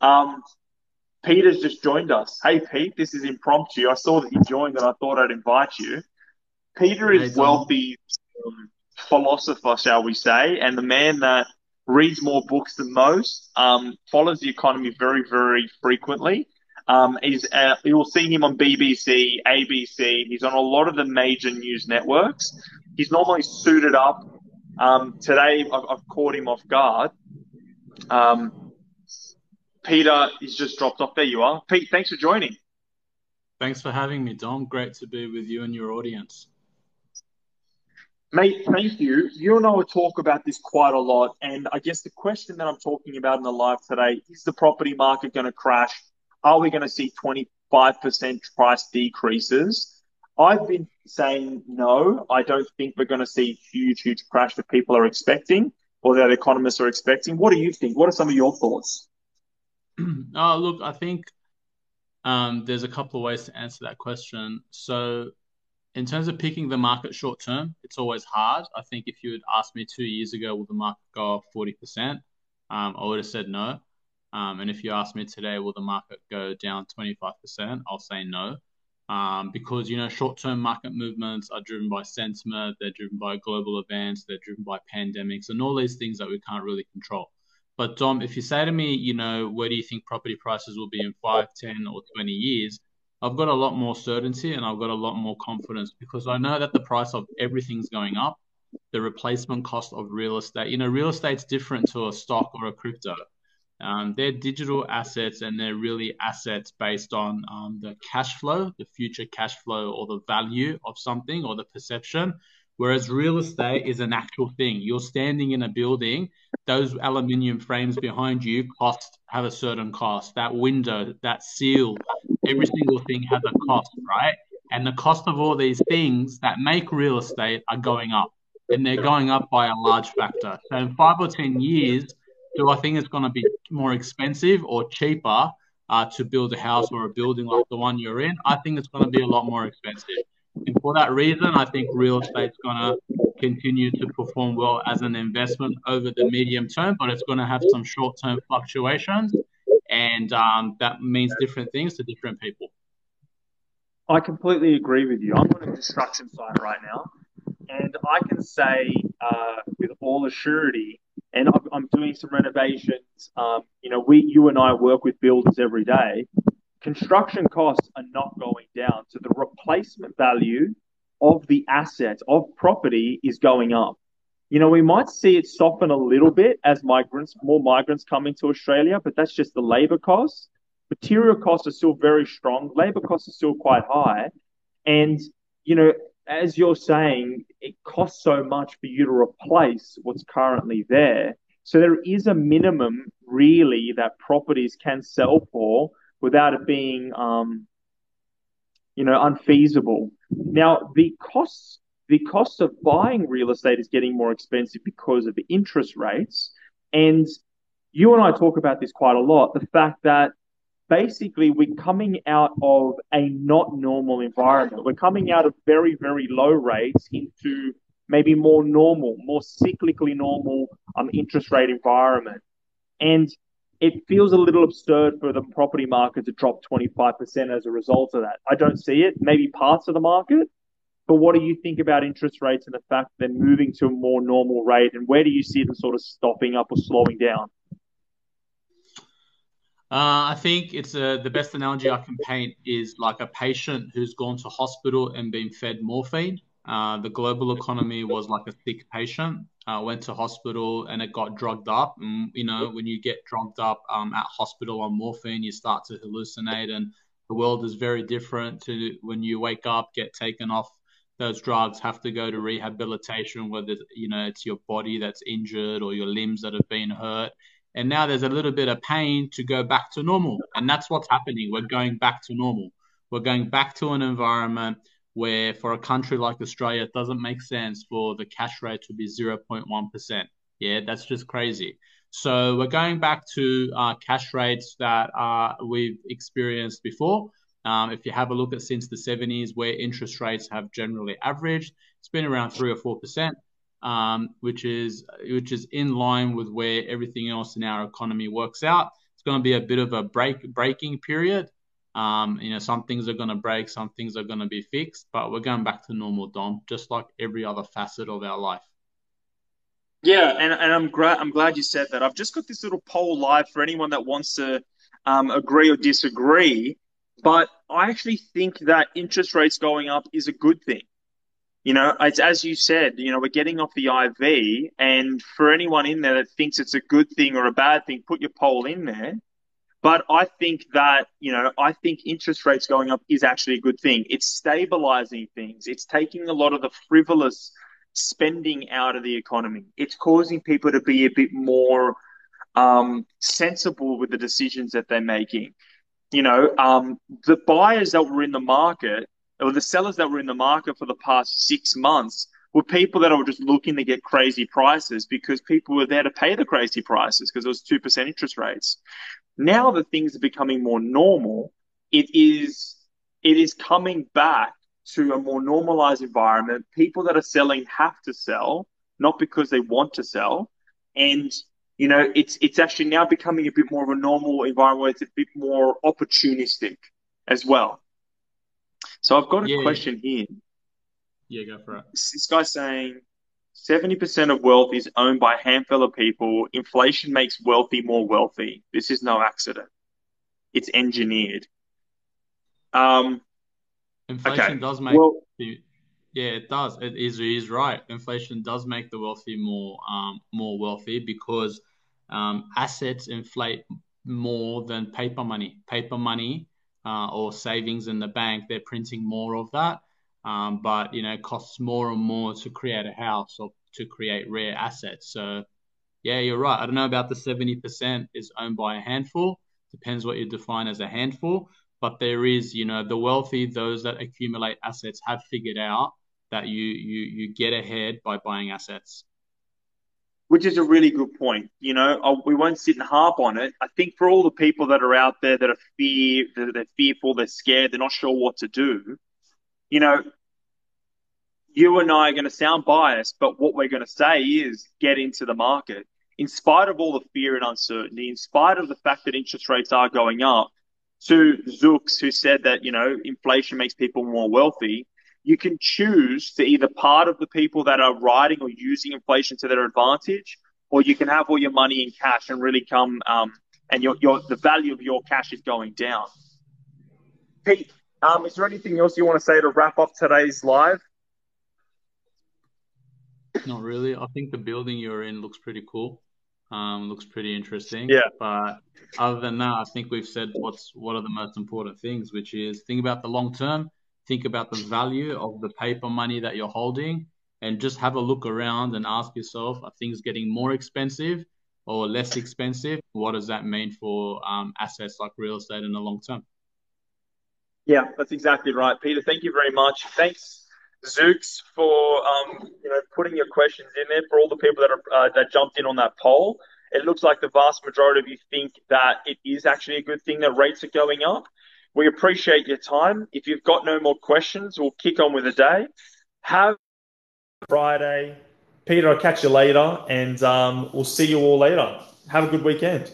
Um, Peter's just joined us. Hey, Pete, this is impromptu. I saw that you joined and I thought I'd invite you. Peter Esho, wealthy um, philosopher, shall we say, and the man that reads more books than most, um, follows the economy very, very frequently. Um, he's, uh, you'll see him on BBC, ABC. He's on a lot of the major news networks. He's normally suited up. Um, today, I've, I've, caught him off guard. Um, Peter is just dropped off. There you are. Pete, thanks for joining. Thanks for having me, Dom. Great to be with you and your audience. Mate, thank you. You and I will talk about this quite a lot. And I guess the question that I'm talking about in the live today is the property market going to crash? Are we going to see 25% price decreases? I've been saying no. I don't think we're going to see huge, huge crash that people are expecting or that economists are expecting. What do you think? What are some of your thoughts? Oh, look, I think um, there's a couple of ways to answer that question. So, in terms of picking the market short term, it's always hard. I think if you had asked me two years ago, will the market go up 40%? Um, I would have said no. Um, and if you ask me today, will the market go down 25%? I'll say no. Um, because, you know, short term market movements are driven by sentiment, they're driven by global events, they're driven by pandemics, and all these things that we can't really control. But, Dom, if you say to me, you know, where do you think property prices will be in 5, 10, or 20 years? I've got a lot more certainty and I've got a lot more confidence because I know that the price of everything's going up. The replacement cost of real estate, you know, real estate's different to a stock or a crypto. Um, they're digital assets and they're really assets based on um, the cash flow, the future cash flow, or the value of something or the perception. Whereas real estate is an actual thing. You're standing in a building, those aluminium frames behind you cost have a certain cost. That window, that seal, every single thing has a cost, right? And the cost of all these things that make real estate are going up. And they're going up by a large factor. So in five or 10 years, do I think it's going to be more expensive or cheaper uh, to build a house or a building like the one you're in? I think it's going to be a lot more expensive. And for that reason, I think real estate's going to continue to perform well as an investment over the medium term, but it's going to have some short term fluctuations. And um, that means different things to different people. I completely agree with you. I'm on a construction site right now, and I can say uh, with all assurity and I'm doing some renovations. Um, you know, we, you and I work with builders every day. Construction costs are not going down, so the replacement value of the asset of property is going up. You know, we might see it soften a little bit as migrants, more migrants come into Australia, but that's just the labor costs. Material costs are still very strong. Labor costs are still quite high. And, you know, as you're saying, it costs so much for you to replace what's currently there. So there is a minimum, really, that properties can sell for without it being, um, you know, unfeasible. Now, the costs, the cost of buying real estate is getting more expensive because of interest rates. And you and I talk about this quite a lot. The fact that basically we're coming out of a not normal environment. We're coming out of very, very low rates into maybe more normal, more cyclically normal um, interest rate environment. And it feels a little absurd for the property market to drop 25% as a result of that. I don't see it. Maybe parts of the market. But what do you think about interest rates and the fact they're moving to a more normal rate? And where do you see them sort of stopping up or slowing down? Uh, I think it's a, the best analogy I can paint is like a patient who's gone to hospital and been fed morphine. Uh, the global economy was like a sick patient, uh, went to hospital and it got drugged up. And, you know, when you get drugged up um, at hospital on morphine, you start to hallucinate. And the world is very different to when you wake up, get taken off those drugs, have to go to rehabilitation, whether, you know, it's your body that's injured or your limbs that have been hurt and now there's a little bit of pain to go back to normal. And that's what's happening. We're going back to normal. We're going back to an environment where, for a country like Australia, it doesn't make sense for the cash rate to be 0.1%. Yeah, that's just crazy. So we're going back to uh, cash rates that uh, we've experienced before. Um, if you have a look at since the 70s, where interest rates have generally averaged, it's been around three or four percent um, which is which is in line with where everything else in our economy works out. It's going to be a bit of a break breaking period. Um, you know, some things are going to break, some things are going to be fixed, but we're going back to normal, Dom, just like every other facet of our life. Yeah, and, and I'm glad I'm glad you said that. I've just got this little poll live for anyone that wants to um, agree or disagree. But I actually think that interest rates going up is a good thing. You know, it's as you said, you know, we're getting off the IV, and for anyone in there that thinks it's a good thing or a bad thing, put your poll in there. But I think that, you know, I think interest rates going up is actually a good thing. It's stabilizing things. It's taking a lot of the frivolous spending out of the economy. It's causing people to be a bit more um, sensible with the decisions that they're making. You know, um, the buyers that were in the market or the sellers that were in the market for the past six months were people that were just looking to get crazy prices because people were there to pay the crazy prices because it was 2% interest rates. Now that things are becoming more normal, it is, it is coming back to a more normalized environment. People that are selling have to sell, not because they want to sell. And, you know, it's, it's actually now becoming a bit more of a normal environment where it's a bit more opportunistic as well. So I've got a yeah. question here. Yeah, go for it. This guy's saying 70% of wealth is owned by a handful of people. Inflation makes wealthy more wealthy. This is no accident. It's engineered. Um, Inflation okay. does make well, the, yeah, it does. It is, it is right. Inflation does make the wealthy more um, more wealthy because um, assets inflate more than paper money. Paper money uh, or savings in the bank, they're printing more of that. Um, but you know, it costs more and more to create a house or to create rare assets. So, yeah, you're right. I don't know about the seventy percent is owned by a handful. Depends what you define as a handful but there is, you know, the wealthy, those that accumulate assets have figured out that you you you get ahead by buying assets. Which is a really good point. You know, we won't sit and harp on it. I think for all the people that are out there that are fear, they're fearful, they're scared, they're not sure what to do. You know, you and I are going to sound biased, but what we're going to say is get into the market. In spite of all the fear and uncertainty, in spite of the fact that interest rates are going up, to Zooks, who said that, you know, inflation makes people more wealthy, you can choose to either part of the people that are riding or using inflation to their advantage, or you can have all your money in cash and really come, um, and your, your, the value of your cash is going down. Pete, um, is there anything else you want to say to wrap up today's live? Not really. I think the building you're in looks pretty cool. Um, looks pretty interesting. Yeah. But other than that, I think we've said what's what are the most important things, which is think about the long term, think about the value of the paper money that you're holding, and just have a look around and ask yourself: Are things getting more expensive or less expensive? What does that mean for um, assets like real estate in the long term? Yeah, that's exactly right, Peter. Thank you very much. Thanks Zooks for um, you know putting your questions in there for all the people that are uh, that jumped in on that poll. It looks like the vast majority of you think that it is actually a good thing that rates are going up. We appreciate your time. If you've got no more questions, we'll kick on with the day. Have Friday. Peter, I'll catch you later, and um, we'll see you all later. Have a good weekend.